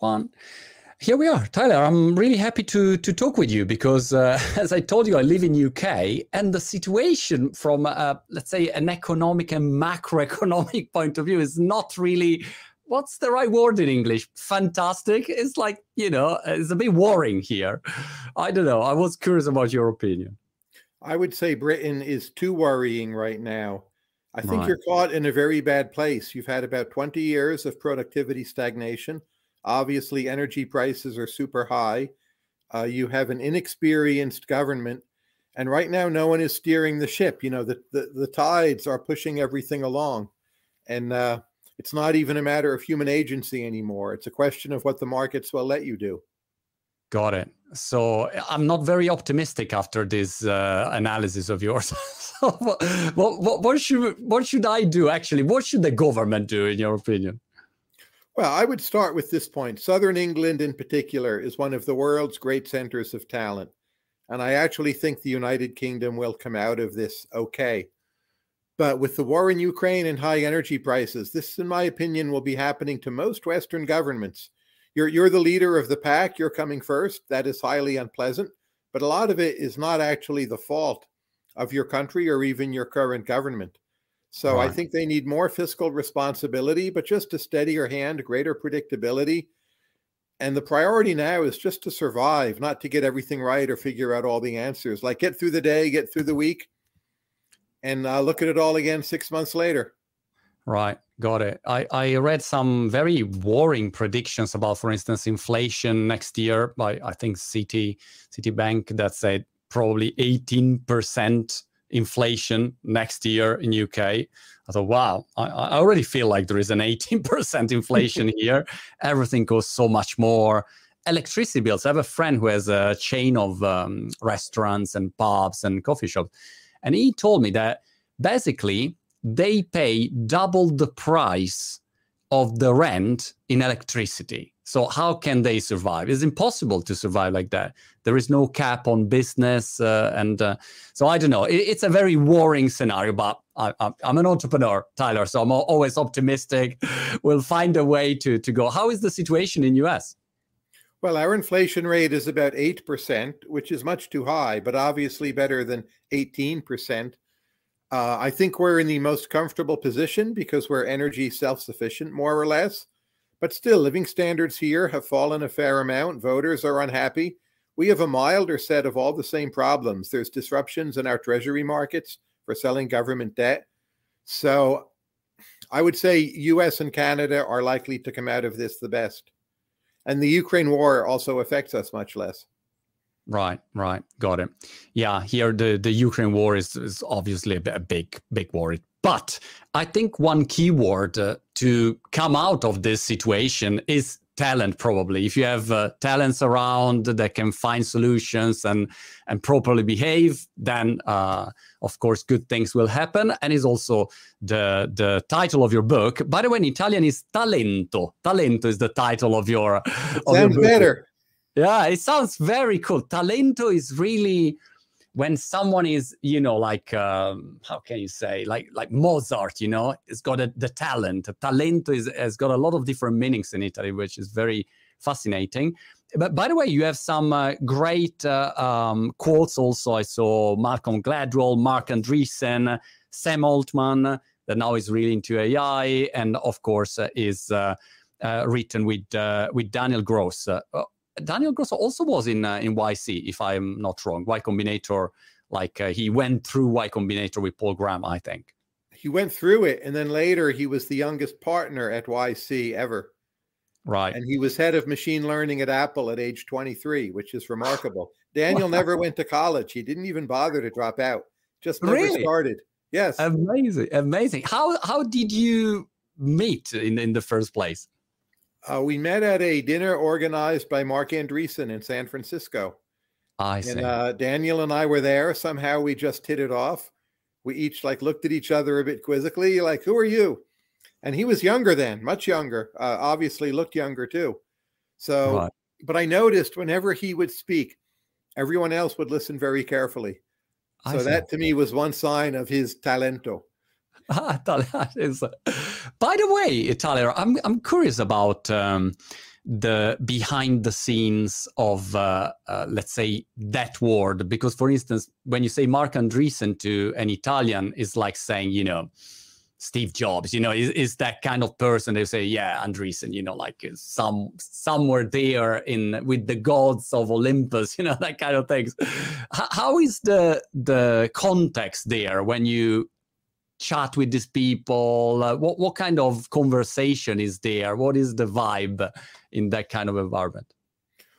one. Here we are, Tyler. I'm really happy to to talk with you because, uh, as I told you, I live in UK, and the situation from uh, let's say an economic and macroeconomic point of view is not really what's the right word in English? Fantastic. It's like you know, it's a bit worrying here. I don't know. I was curious about your opinion. I would say Britain is too worrying right now. I think right. you're caught in a very bad place. You've had about 20 years of productivity stagnation. Obviously, energy prices are super high. Uh, you have an inexperienced government. And right now, no one is steering the ship. You know, the, the, the tides are pushing everything along. And uh, it's not even a matter of human agency anymore. It's a question of what the markets will let you do. Got it. So I'm not very optimistic after this uh, analysis of yours. so what, what, what, should what should I do actually? What should the government do, in your opinion? Well, I would start with this point. Southern England, in particular, is one of the world's great centers of talent, and I actually think the United Kingdom will come out of this okay. But with the war in Ukraine and high energy prices, this, in my opinion, will be happening to most Western governments you're you're the leader of the pack you're coming first that is highly unpleasant but a lot of it is not actually the fault of your country or even your current government so right. i think they need more fiscal responsibility but just a steadier hand greater predictability and the priority now is just to survive not to get everything right or figure out all the answers like get through the day get through the week and uh, look at it all again six months later Right, got it. I, I read some very worrying predictions about, for instance, inflation next year by I think Citi Citibank that said probably 18% inflation next year in UK. I thought, wow, I, I already feel like there is an 18% inflation here. Everything costs so much more. Electricity bills. I have a friend who has a chain of um, restaurants and pubs and coffee shops, and he told me that basically they pay double the price of the rent in electricity. So how can they survive? It's impossible to survive like that. There is no cap on business, uh, and uh, so I don't know. It, it's a very worrying scenario. But I, am an entrepreneur, Tyler, so I'm always optimistic. we'll find a way to to go. How is the situation in US? Well, our inflation rate is about eight percent, which is much too high, but obviously better than eighteen percent uh, I think we're in the most comfortable position because we're energy self sufficient, more or less. But still, living standards here have fallen a fair amount. Voters are unhappy. We have a milder set of all the same problems. There's disruptions in our treasury markets for selling government debt. So I would say US and Canada are likely to come out of this the best. And the Ukraine war also affects us much less. Right, right, got it. Yeah, here the the Ukraine war is is obviously a, big big war. But I think one keyword uh, to come out of this situation is talent. Probably, if you have uh, talents around that can find solutions and and properly behave, then uh, of course good things will happen. And is also the the title of your book. By the way, in Italian is talento. Talento is the title of your. Of Sounds your better. Yeah, it sounds very cool. Talento is really when someone is, you know, like um, how can you say, like like Mozart, you know, it's got a, the talent. Talento is, has got a lot of different meanings in Italy, which is very fascinating. But by the way, you have some uh, great uh, um, quotes. Also, I saw Malcolm Gladwell, Marc Andreessen, Sam Altman, that now is really into AI, and of course uh, is. Uh, uh, written with uh, with Daniel Gross. Daniel Gross also was in uh, in YC, if I'm not wrong. Y Combinator, like uh, he went through Y Combinator with Paul Graham, I think. He went through it, and then later he was the youngest partner at YC ever. Right. And he was head of machine learning at Apple at age 23, which is remarkable. Daniel never went to college. He didn't even bother to drop out. Just never really? started. Yes. Amazing. Amazing. How how did you meet in, in the first place? Uh, we met at a dinner organized by Marc Andreessen in San Francisco. I see. And uh, Daniel and I were there. Somehow we just hit it off. We each like looked at each other a bit quizzically, like, "Who are you?" And he was younger then, much younger. Uh, obviously, looked younger too. So, right. but I noticed whenever he would speak, everyone else would listen very carefully. So that to me was one sign of his talento. Ah, is. By the way, Tyler, I'm I'm curious about um, the behind the scenes of uh, uh, let's say that word because for instance when you say marc andreessen to an italian is like saying you know steve jobs you know is, is that kind of person they say yeah andreessen you know like uh, some somewhere there in with the gods of olympus you know that kind of things how is the the context there when you chat with these people? Uh, what what kind of conversation is there? What is the vibe in that kind of environment?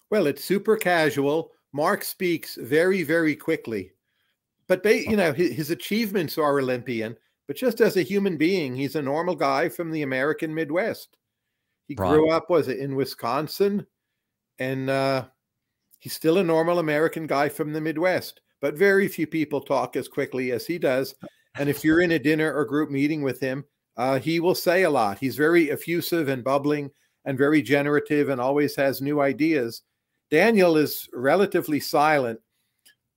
Well, it's super casual. Marc speaks very very quickly, but you know his, his achievements are Olympian. But just as a human being, he's a normal guy from the American Midwest. He right. grew up was it in Wisconsin, and uh, he's still a normal American guy from the Midwest. But very few people talk as quickly as he does. And if you're in a dinner or group meeting with him, uh, he will say a lot. He's very effusive and bubbling and very generative and always has new ideas. Daniel is relatively silent.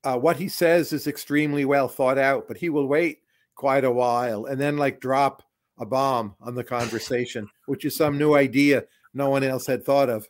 Uh, what he says is extremely well thought out, but he will wait quite a while and then like drop a bomb on the conversation, which is some new idea no one else had thought of.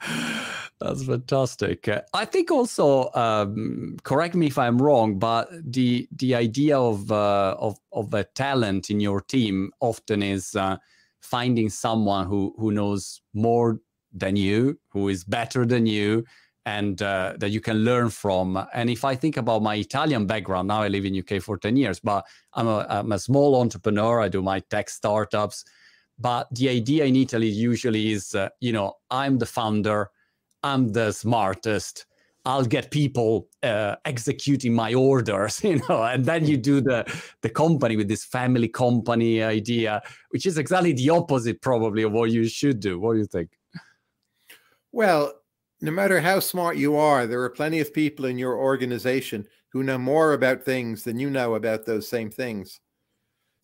That's fantastic. Uh, I think also, um, correct me if I'm wrong, but the the idea of uh, of of a talent in your team often is uh, finding someone who who knows more than you, who is better than you, and uh, that you can learn from. And if I think about my Italian background, now I live in UK for ten years, but I'm a, I'm a small entrepreneur. I do my tech startups, but the idea in Italy usually is, uh, you know, I'm the founder I'm the smartest. I'll get people uh, executing my orders, you know, and then you do the the company with this family company idea, which is exactly the opposite, probably, of what you should do. What do you think? Well, no matter how smart you are, there are plenty of people in your organization who know more about things than you know about those same things.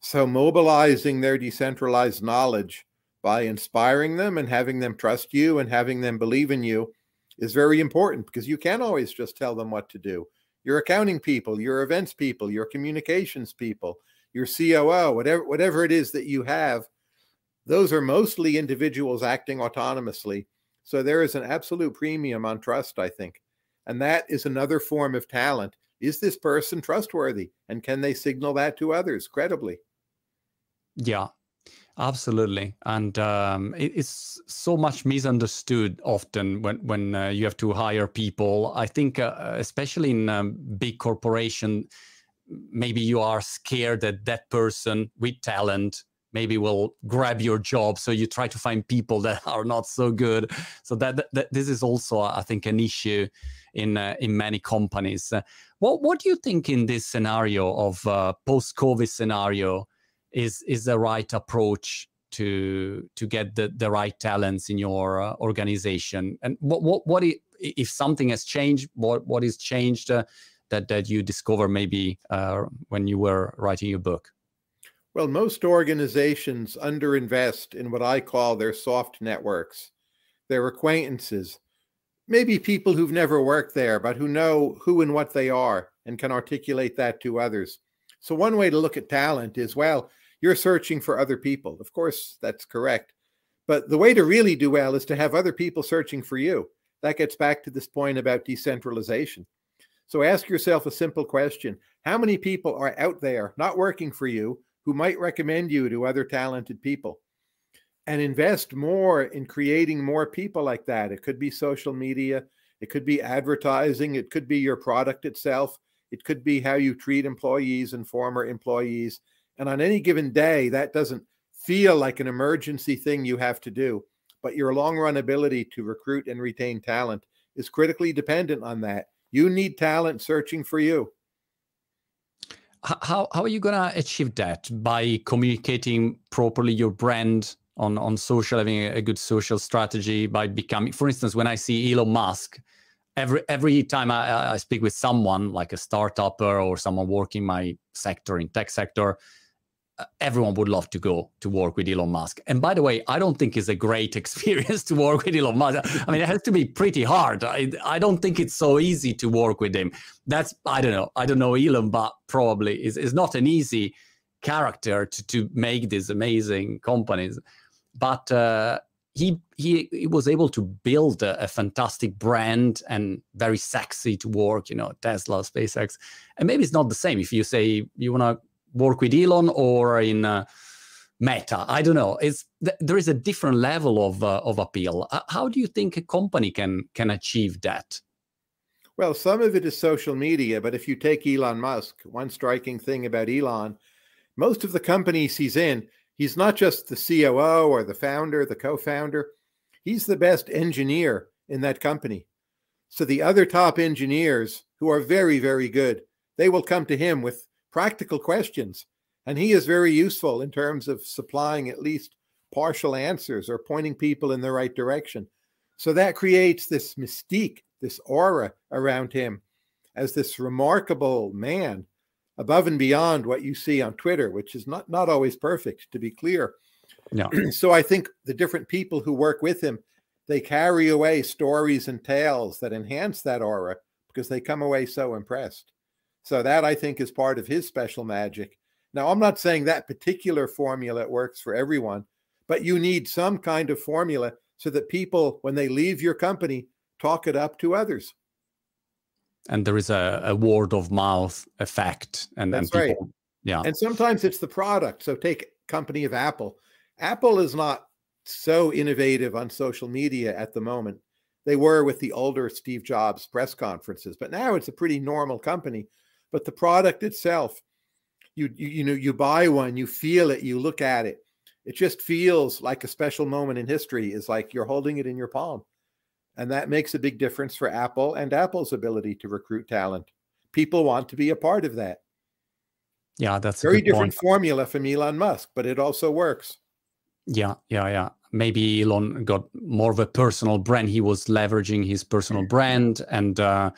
So, mobilizing their decentralized knowledge by inspiring them and having them trust you and having them believe in you is very important because you can't always just tell them what to do. Your accounting people, your events people, your communications people, your COO, whatever whatever it is that you have, those are mostly individuals acting autonomously. So there is an absolute premium on trust, I think. And that is another form of talent. Is this person trustworthy? And can they signal that to others credibly? Yeah, Absolutely, and um, it, it's so much misunderstood often when when uh, you have to hire people. I think, uh, especially in um, big corporation, maybe you are scared that that person with talent maybe will grab your job. So you try to find people that are not so good. So that, that, this is also, I think, an issue in uh, in many companies. Uh, what what do you think in this scenario of uh, post COVID scenario? Is is the right approach to to get the, the right talents in your uh, organization? And what what what if something has changed what what is changed uh, that that you discover maybe uh, when you were writing your book? Well most organizations underinvest in what i call their soft networks their acquaintances maybe people who've never worked there but who know who and what they are and can articulate that to others. So one way to look at talent is well you're searching for other people. Of course, that's correct. But the way to really do well is to have other people searching for you. That gets back to this point about decentralization. So ask yourself a simple question How many people are out there not working for you who might recommend you to other talented people? And invest more in creating more people like that. It could be social media, it could be advertising, it could be your product itself, it could be how you treat employees and former employees. And on any given day, that doesn't feel like an emergency thing you have to do. But your long run ability to recruit and retain talent is critically dependent on that. You need talent searching for you. How, how are you going to achieve that? By communicating properly your brand on, on social, having a, good social strategy, by becoming, for instance, when I see Elon Musk, every every time I, I speak with someone like a startupper or someone working my sector in tech sector, everyone would love to go to work with Elon Musk. And by the way, I don't think it's a great experience to work with Elon Musk. I mean, it has to be pretty hard. I, I don't think it's so easy to work with him. That's, I don't know. I don't know Elon, but probably is, is not an easy character to, to make these amazing companies. But uh, he, he he was able to build a, a, fantastic brand and very sexy to work you know tesla spacex and maybe it's not the same if you say you want to work with elon or in uh, meta? I don't know. It's th- there is a different level of uh, of appeal. Uh, how do you think a company can can achieve that? Well some of it is social media but if you take elon musk one striking thing about elon most of the companies he's in he's not just the coo or the founder the co-founder. He's the best engineer in that company. So the other top engineers who are very very good they will come to him with practical questions and he is very useful in terms of supplying at least partial answers or pointing people in the right direction. So that creates this mystique, this aura around him as this remarkable man above and beyond what you see on Twitter, which is not, not always perfect, to be clear. No. so I think the different people who work with him, they carry away stories and tales that enhance that aura because they come away so impressed. So that I think is part of his special magic now, I'm not saying that particular formula works for everyone, but you need some kind of formula so that people, when they leave your company, talk it up to others. And there is a, a word of mouth effect. And then people, right. yeah. And sometimes it's the product. So take company of Apple. Apple is not so innovative on social media at the moment. They were with the older Steve Jobs press conferences, but now it's a pretty normal company. But the product itself, you, you you know you buy one you feel it you look at it it just feels like a special moment in history. Is like you're holding it in your palm. And that makes a big difference for apple and apple's ability to recruit talent. People want to be a part of that. Yeah that's very different point. formula from elon musk but it also works. Yeah yeah yeah. Maybe elon got more of a personal brand. He was leveraging his personal brand and uh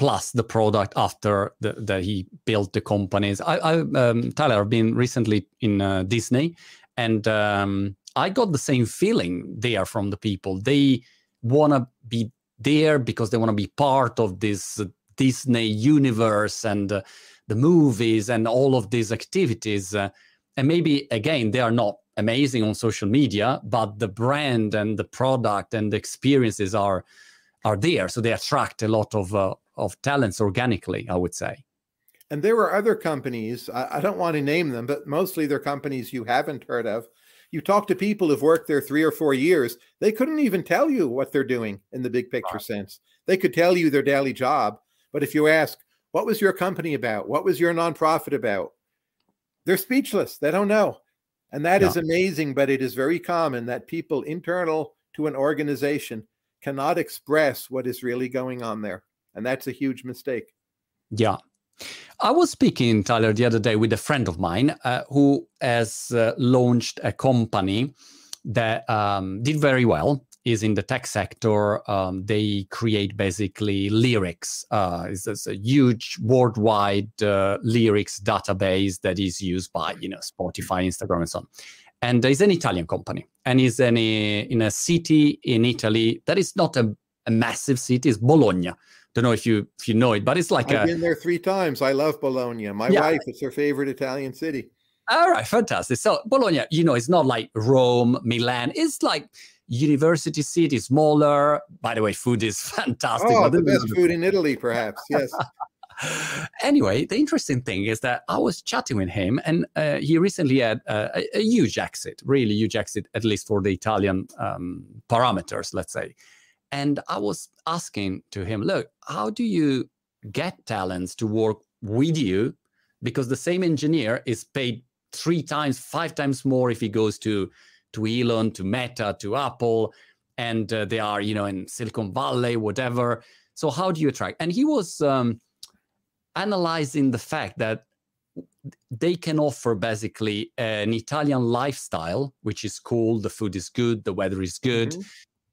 plus the product after that he built the companies. I, I um, Tyler, I've been recently in uh, Disney, and um, I got the same feeling there from the people. They want to be there because they want to be part of this Disney universe and uh, the movies and all of these activities. Uh, and maybe again, they are not amazing on social media, but the brand and the product and the experiences are are there, so they attract a lot of uh, of talents organically, I would say. And there are other companies, I, I don't want to name them, but mostly they're companies you haven't heard of. You talk to people who've worked there three or four years, they couldn't even tell you what they're doing in the big picture sense. They could tell you their daily job, but if you ask, what was your company about? What was your nonprofit about? They're speechless. They don't know. And that yeah. is amazing, but it is very common that people internal to an organization cannot express what is really going on there. And that's a huge mistake. Yeah. I was speaking, Tyler, the other day with a friend of mine uh, who has uh, launched a company that um, did very well. Is in the tech sector. Um, they create basically lyrics. Uh, it's, it's, a huge worldwide uh, lyrics database that is used by you know Spotify, Instagram, and so on. And it's an Italian company, and is in a, in a city in Italy that is not a, a massive city. It's Bologna don't know if you if you know it, but it's like I've a, been there three times. I love Bologna. My yeah. wife, it's her favorite Italian city. All right, fantastic. So Bologna, you know, it's not like Rome, Milan. It's like university city, smaller. By the way, food is fantastic. Oh, the best food in Italy, perhaps. Yes. anyway, the interesting thing is that I was chatting with him, and uh, he recently had uh, a, a, huge exit, really huge exit, at least for the Italian um, parameters, let's say. And I was asking to him, look, how do you get talents to work with you? Because the same engineer is paid three times, five times more if he goes to to Elon, to Meta, to Apple, and uh, they are, you know, in Silicon Valley, whatever. So how do you attract? And he was um, analyzing the fact that they can offer basically an Italian lifestyle, which is cool. The food is good, the weather is good. Mm-hmm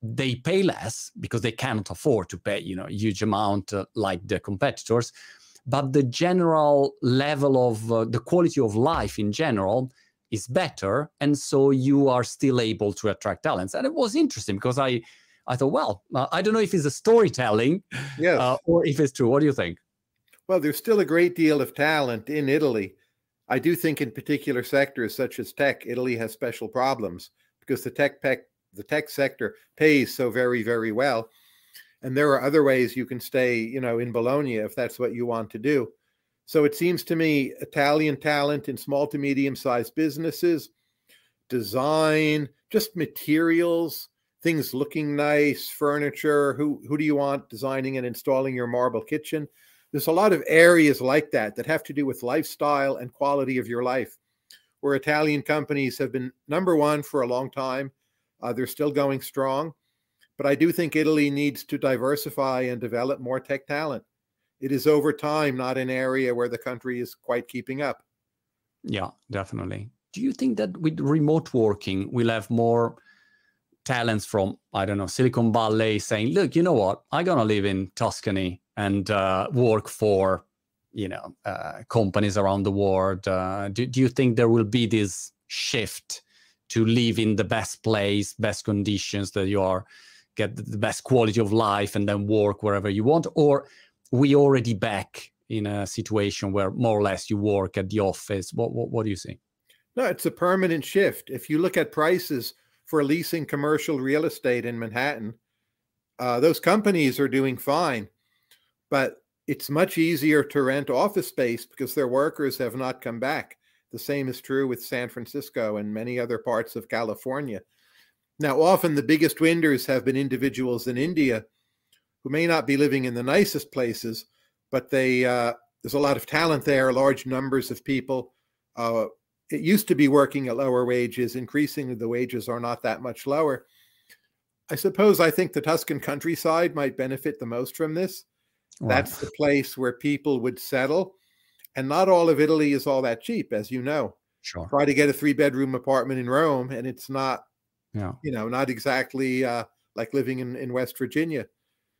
they pay less because they cannot afford to pay you know a huge amount uh, like the competitors. But the general level of uh, the quality of life in general is better and so you are still able to attract talents. And it was interesting because i i thought well uh, i don't know if it's a storytelling yes. Uh, or if it's true. What do you think? Well there's still a great deal of talent in italy. I do think in particular sectors such as tech italy has special problems because the tech, tech the tech sector pays so very, very well. And there are other ways you can stay, you know, in Bologna if that's what you want to do. So it seems to me Italian talent in small to medium sized businesses, design, just materials, things looking nice, furniture. Who who do you want designing and installing your marble kitchen? There's a lot of areas like that that have to do with lifestyle and quality of your life, where Italian companies have been number one for a long time. Uh, they're still going strong, but I do think Italy needs to diversify and develop more tech talent. It is over time not an area where the country is quite keeping up. Yeah, definitely. Do you think that with remote working, we'll have more talents from I don't know Silicon Valley saying, "Look, you know what? I'm gonna live in Tuscany and uh, work for you know uh, companies around the world." Uh, do, do you think there will be this shift to live in the best place, best conditions that you are get the best quality of life, and then work wherever you want, or we already back in a situation where more or less you work at the office? What what, what do you think? No, it's a permanent shift. If you look at prices for leasing commercial real estate in Manhattan, uh, those companies are doing fine, but it's much easier to rent office space because their workers have not come back. The same is true with San Francisco and many other parts of California. Now, often the biggest winners have been individuals in India who may not be living in the nicest places, but they uh, there's a lot of talent there, large numbers of people. Uh, it used to be working at lower wages. Increasingly, the wages are not that much lower. I suppose I think the Tuscan countryside might benefit the most from this. Wow. That's the place where people would settle. And not all of Italy is all that cheap, as you know. Sure. Try to get a three bedroom apartment in Rome, and it's not, yeah. you know, not exactly uh, like living in, in West Virginia.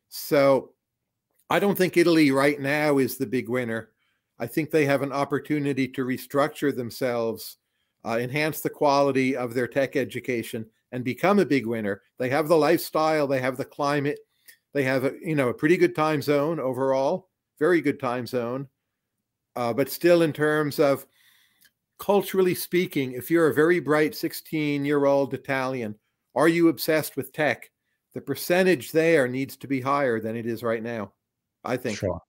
So I don't think Italy right now is the big winner. I think they have an opportunity to restructure themselves, uh, enhance the quality of their tech education, and become a big winner. They have the lifestyle, they have the climate, they have a, you know a pretty good time zone overall, very good time zone. Uh, but still, in terms of culturally speaking, if you're a very bright 16 year old Italian, are you obsessed with tech? The percentage there needs to be higher than it is right now. I think. Sure.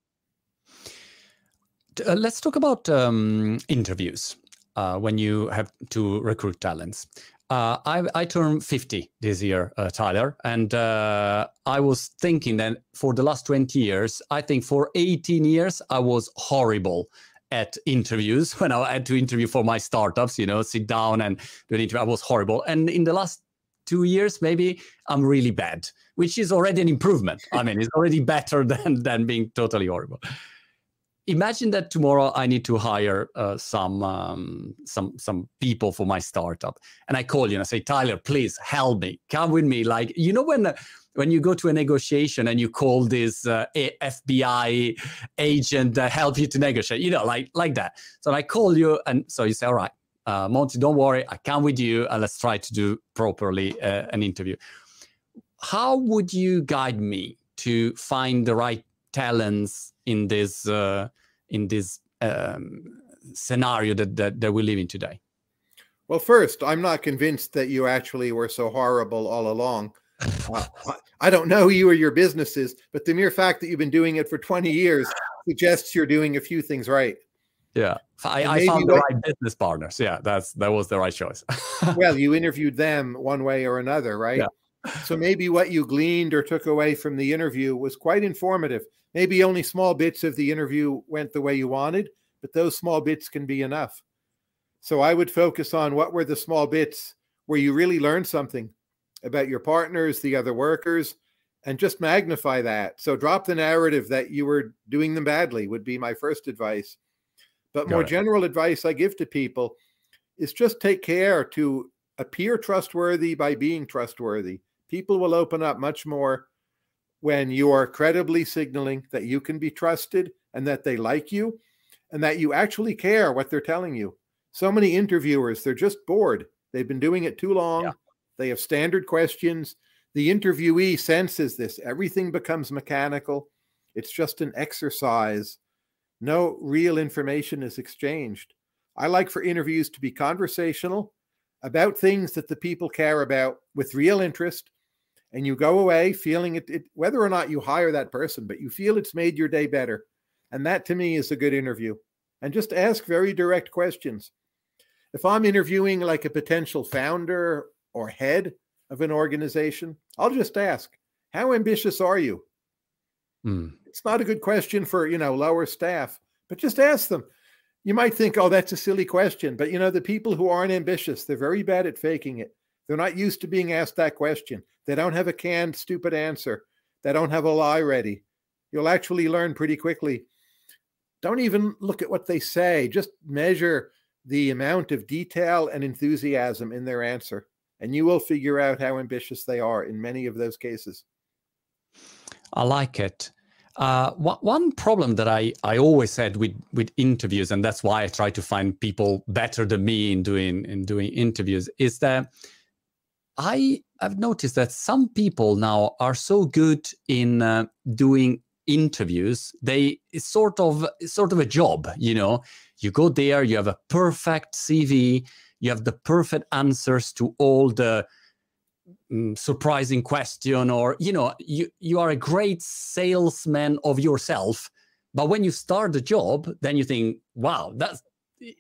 Uh, let's talk about um, interviews uh, when you have to recruit talents. Uh, I, I turned 50 this year, uh, Tyler, and uh, I was thinking that for the last 20 years, I think for 18 years, I was horrible at interviews when I had to interview for my startups, you know, sit down and do an interview. I was horrible. And in the last two years, maybe I'm really bad, which is already an improvement. I mean, it's already better than, than being totally horrible imagine that tomorrow I need to hire uh, some um, some some people for my startup, and I call you and I say, Tyler, please help me, come with me. Like you know when. when you go to a negotiation and you call this uh, FBI agent to help you to negotiate, you know, like like that. So I call you, and so you say, "All right, uh, Monty, don't worry, I come with you, and let's try to do properly uh, an interview." How would you guide me to find the right talents in this uh, in this um, scenario that, that that we live in today? Well, first, I'm not convinced that you actually were so horrible all along. Uh, I don't know you or your businesses, but the mere fact that you've been doing it for 20 years suggests you're doing a few things right. Yeah, I, I found the right business partners. Yeah, that's that was the right choice. well, you interviewed them one way or another, right? Yeah. So maybe what you gleaned or took away from the interview was quite informative. Maybe only small bits of the interview went the way you wanted, but those small bits can be enough. So I would focus on what were the small bits where you really learned something about your partners, the other workers, and just magnify that. So drop the narrative that you were doing them badly, would be my first advice. But Got more it. general advice I give to people is just take care to appear trustworthy by being trustworthy. People will open up much more when you are credibly signaling that you can be trusted and that they like you and that you actually care what they're telling you. So many interviewers, they're just bored. They've been doing it too long. Yeah. They have standard questions. The interviewee senses this. Everything becomes mechanical. It's just an exercise. No real information is exchanged. I like for interviews to be conversational, about things that the people care about with real interest and you go away feeling it, it, whether or not you hire that person but you feel it's made your day better. And that to me is a good interview. And just ask very direct questions. If i'm interviewing like a potential founder or head of an organization i'll just ask how ambitious are you? Mm. it's not a good question for you know lower staff but just ask them. You might think oh that's a silly question but you know the people who aren't ambitious they're very bad at faking it they're not used to being asked that question they don't have a canned, stupid answer. They don't have a lie ready. You'll actually learn pretty quickly. Don't even look at what they say, just measure the amount of detail and enthusiasm in their answer, and you will figure out how ambitious they are in many of those cases. I like it. Uh, one problem that I, I always had with, with interviews, and that's why I try to find people better than me in doing in doing interviews, is that I have noticed that some people now are so good in uh, doing interviews. They it's sort of it's sort of a job, you know. You go there, you have a perfect CV, you have the perfect answers to all the um, surprising question, or you know, you you are a great salesman of yourself. But when you start the job, then you think, wow, that's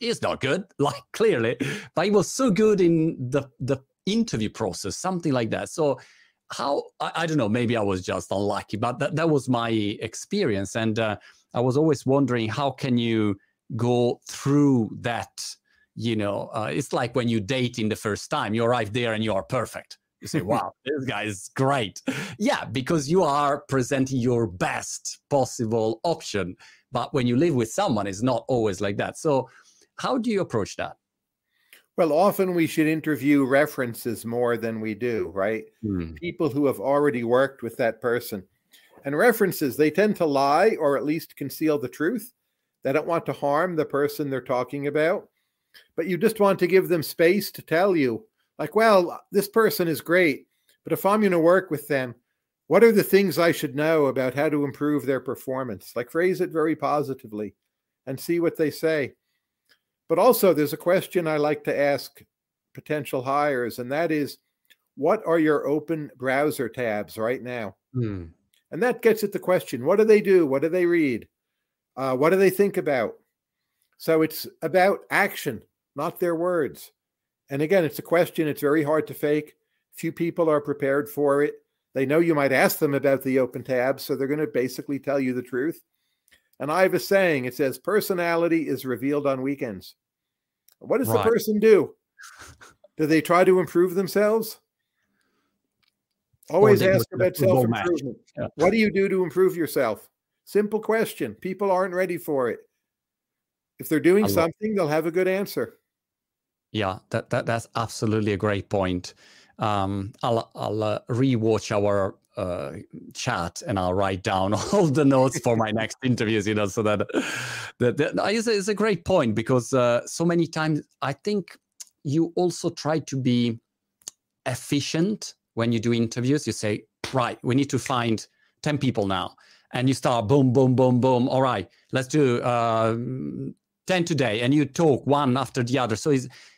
is not good, like clearly. But he was so good in the the interview process, something like that. So how I, I, don't know, maybe I was just unlucky, but that, that was my experience. And uh, I was always wondering how can you go through that? You know, uh, it's like when you date in the first time, you arrive there and you are perfect. You say, wow, this guy is great. Yeah, because you are presenting your best possible option. But when you live with someone, it's not always like that. So, how do you approach that? Well, often we should interview references more than we do, right? Hmm. People who have already worked with that person. And references, they tend to lie or at least conceal the truth. They don't want to harm the person they're talking about, but you just want to give them space to tell you, like, well, this person is great, but if I'm going to work with them, what are the things I should know about how to improve their performance? Like, phrase it very positively and see what they say. But also, there's a question I like to ask potential hires, and that is what are your open browser tabs right now? Hmm. And that gets at the question what do they do? What do they read? Uh, what do they think about? So it's about action, not their words. And again, it's a question, it's very hard to fake. Few people are prepared for it. They know you might ask them about the open tabs, so they're going to basically tell you the truth. And I have a saying it says, personality is revealed on weekends. What does right. the person do? Do they try to improve themselves? Always ask about self improvement. Yeah. What do you do to improve yourself? Simple question. People aren't ready for it. If they're doing something, they'll have a good answer. Yeah, that, that that's absolutely a great point. Um, I'll I'll uh, rewatch our uh, chat and I'll write down all the notes for my next interviews, you know, so that, that, that it's, a, it's a great point because uh, so many times I think you also try to be efficient when you do interviews. You say, right, we need to find 10 people now. And you start boom, boom, boom, boom. All right, let's do uh, 10 today. And you talk one after the other. So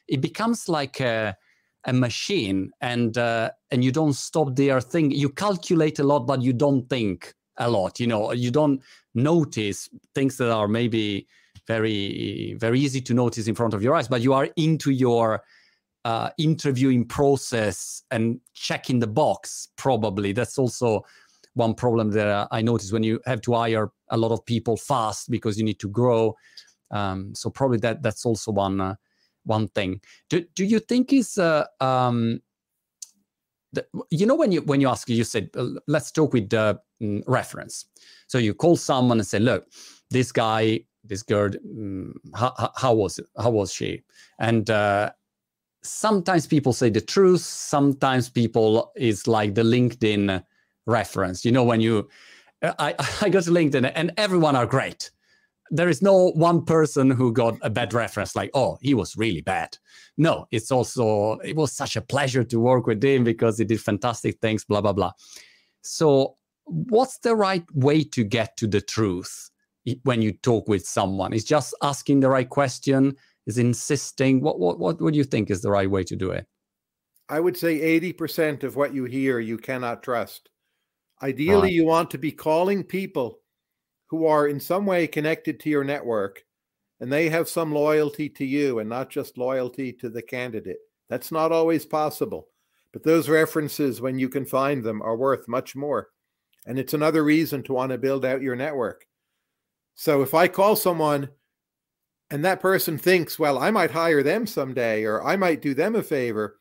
it becomes like a, a machine and uh, and you don't stop there think you calculate a lot but you don't think a lot you know? You don't notice things that are maybe very very easy to notice in front of your eyes but you are into your uh, interviewing process and checking the box probably. That's also one problem that i notice when you have to hire a lot of people fast because you need to grow. Um, so probably that that's also one uh, one thing. Do do you think is uh, um, the, you know when you when you ask you said uh, let's talk with the mm, reference. So you call someone and say, look, this guy, this girl, mm, how, how was it? How was she? And uh, sometimes people say the truth. Sometimes people is like the LinkedIn reference. You know when you I I go to LinkedIn and everyone are great there is no one person who got a bad reference like oh he was really bad no it's also it was such a pleasure to work with him because he did fantastic things blah blah blah so what's the right way to get to the truth when you talk with someone is just asking the right question is insisting? What what what would you think is the right way to do it? I would say 80% of what you hear you cannot trust. Ideally, right. you want to be calling people who are in some way connected to your network and they have some loyalty to you and not just loyalty to the candidate. That's not always possible. But those references, when you can find them, are worth much more. And it's another reason to want to build out your network. So if I call someone and that person thinks, well, I might hire them someday or I might do them a favor,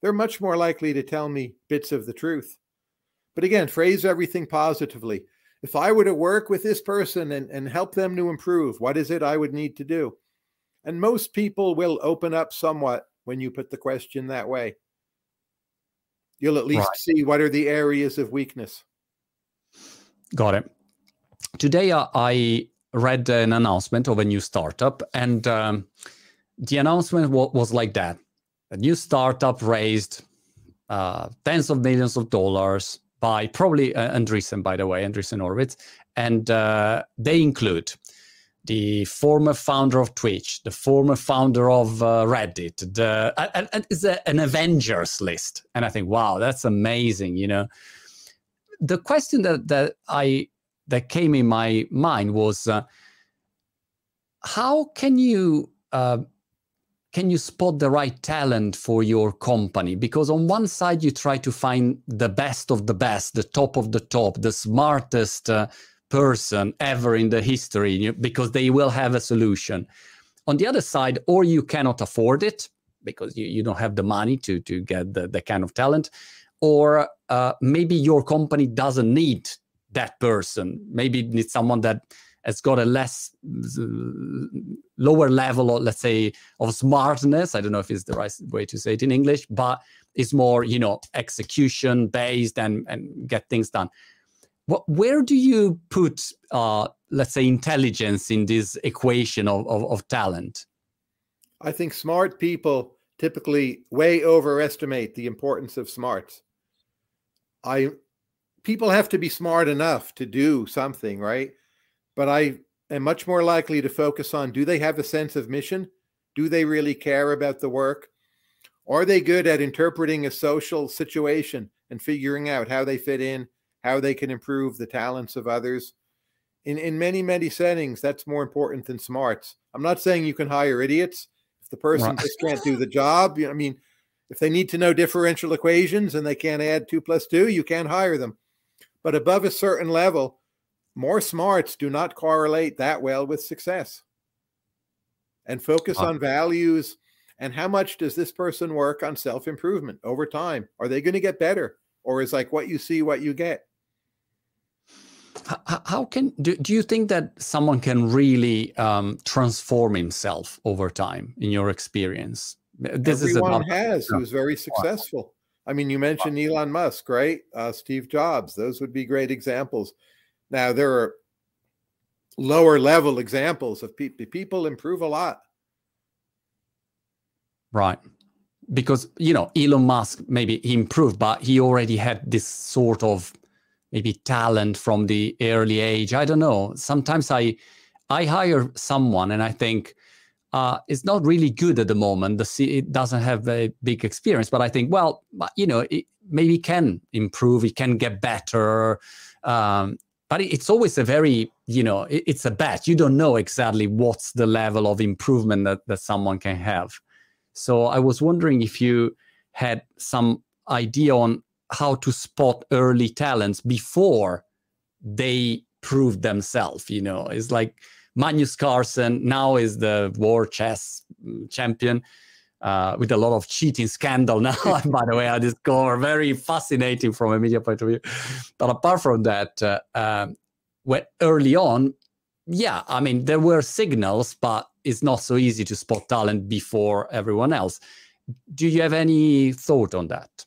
they're much more likely to tell me bits of the truth. But again, phrase everything positively. If I were to work with this person and, and help them to improve, what is it I would need to do? And most people will open up somewhat when you put the question that way. You'll at least right. see what are the areas of weakness. Got it. Today, uh, I read an announcement of a new startup, and um, the announcement w- was like that a new startup raised uh, tens of millions of dollars by probably uh, Andreessen, by the way, Andreessen Horowitz, and uh, they include the former founder of Twitch, the former founder of uh, Reddit, the and it's a, an Avengers list, and I think, wow, that's amazing. You know, the question that that I that came in my mind was, uh, how can you uh, can you spot the right talent for your company? Because on one side, you try to find the best of the best, the top of the top, the smartest uh, person ever in the history, because they will have a solution. On the other side, or you cannot afford it because you, you don't have the money to, to get the, the kind of talent, or uh, maybe your company doesn't need that person. Maybe it needs someone that has got a less lower level of let's say of smartness. I don't know if it's the right way to say it in english but it's more you know execution based and and get things done. What, where do you put uh, let's say intelligence in this equation of, of, of talent? I think smart people typically way overestimate the importance of smarts. I people have to be smart enough to do something right but I am much more likely to focus on do they have a sense of mission? Do they really care about the work? Are they good at interpreting a social situation and figuring out how they fit in, how they can improve the talents of others? In, in many, many settings, that's more important than smarts. I'm not saying you can hire idiots. If the person right. just can't do the job, I mean, if they need to know differential equations and they can't add two plus two, you can't hire them. But above a certain level, more smarts do not correlate that well with success. And focus on values and how much does this person work on self improvement over time? Are they going to get better? Or is like what you see, what you get? How, can do, do you think that someone can really um, transform himself over time in your experience? This is Everyone is has who's very successful. I mean, you mentioned Elon Musk, right? Uh, Steve Jobs. Those would be great examples. Now there are lower level examples of people. People improve a lot. Right. Because, you know, Elon Musk maybe improved, but he already had this sort of maybe talent from the early age. I don't know. Sometimes I I hire someone and I think uh, it's not really good at the moment. The it doesn't have a big experience, but I think, well, you know, it maybe can improve. It can get better. Um, but it's always a very you know it's a bet. You don't know exactly what's the level of improvement that, that someone can have. So i was wondering if you had some idea on how to spot early talents before they prove themselves you know? It's like magnus carlsen now is the world chess mm, champion uh, with a lot of cheating scandal now. by the way, I discover very fascinating from a media point of view. But apart from that, uh, um, when early on, yeah, I mean there were signals, but it's not so easy to spot talent before everyone else. Do you have any thought on that?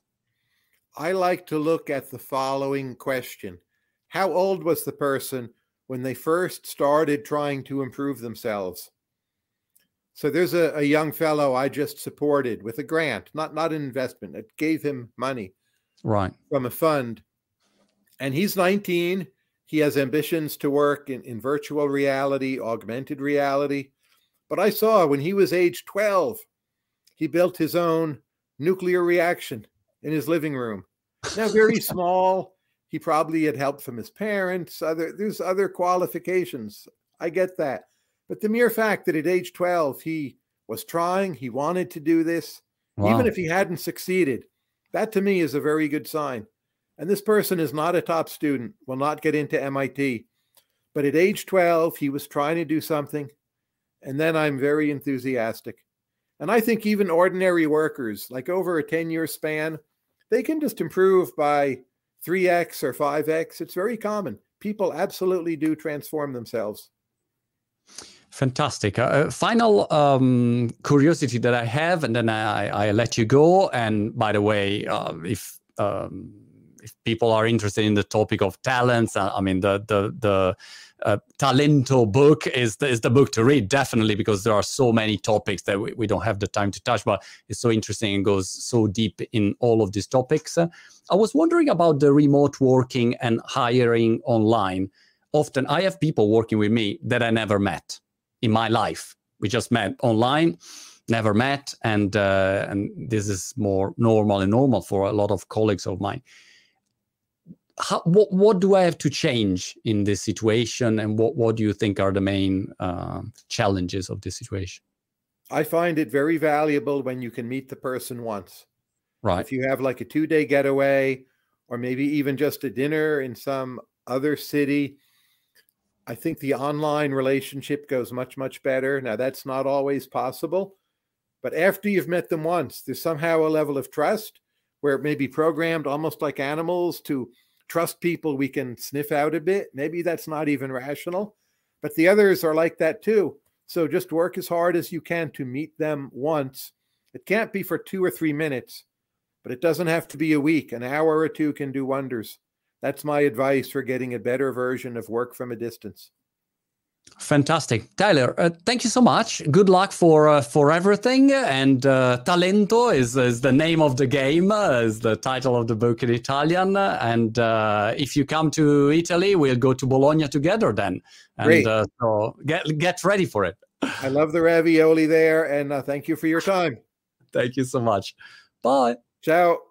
I like to look at the following question: How old was the person when they first started trying to improve themselves? So there's a, a young fellow I just supported with a grant, not not an investment. It gave him money, right, from a fund, and he's 19. He has ambitions to work in, in virtual reality, augmented reality, But I saw when he was age 12, he built his own nuclear reaction in his living room. Now, very small. He probably had help from his parents. Other there's other qualifications. I get that. But the mere fact that at age 12 he was trying, he wanted to do this, wow. even if he hadn't succeeded, that to me is a very good sign. And this person is not a top student, will not get into MIT. But at age 12, he was trying to do something. And then I'm very enthusiastic. And I think even ordinary workers, like over a 10 year span, they can just improve by 3x or 5x. It's very common. People absolutely do transform themselves. Fantastic. Uh, uh, final um, curiosity that I have, and then I, I, let you go. And by the way, uh, if um, if people are interested in the topic of talents, uh, I mean the the the uh, Talento book is the, is the book to read definitely because there are so many topics that we, we don't have the time to touch, but it's so interesting and goes so deep in all of these topics. Uh, I was wondering about the remote working and hiring online. Often I have people working with me that I never met in my life. We just met online, never met, and uh, and this is more normal and normal for a lot of colleagues of mine. How, what what do I have to change in this situation, and what what do you think are the main uh, challenges of this situation? I find it very valuable when you can meet the person once. Right. If you have like a two day getaway, or maybe even just a dinner in some other city, I think the online relationship goes much, much better. Now, that's not always possible, but after you've met them once, there's somehow a level of trust where it may be programmed almost like animals to trust people we can sniff out a bit. Maybe that's not even rational, but the others are like that too. So just work as hard as you can to meet them once. It can't be for two or three minutes, but it doesn't have to be a week. An hour or two can do wonders. That's my advice for getting a better version of work from a distance. Fantastic, Tyler. Uh, thank you so much. Good luck for uh, for everything. And uh, Talento is is the name of the game, uh, is the title of the book in Italian. And uh, if you come to Italy, we'll go to Bologna together then. And Great. Uh, so get get ready for it. I love the ravioli there, and thank you for your time. thank you so much. Bye. Ciao.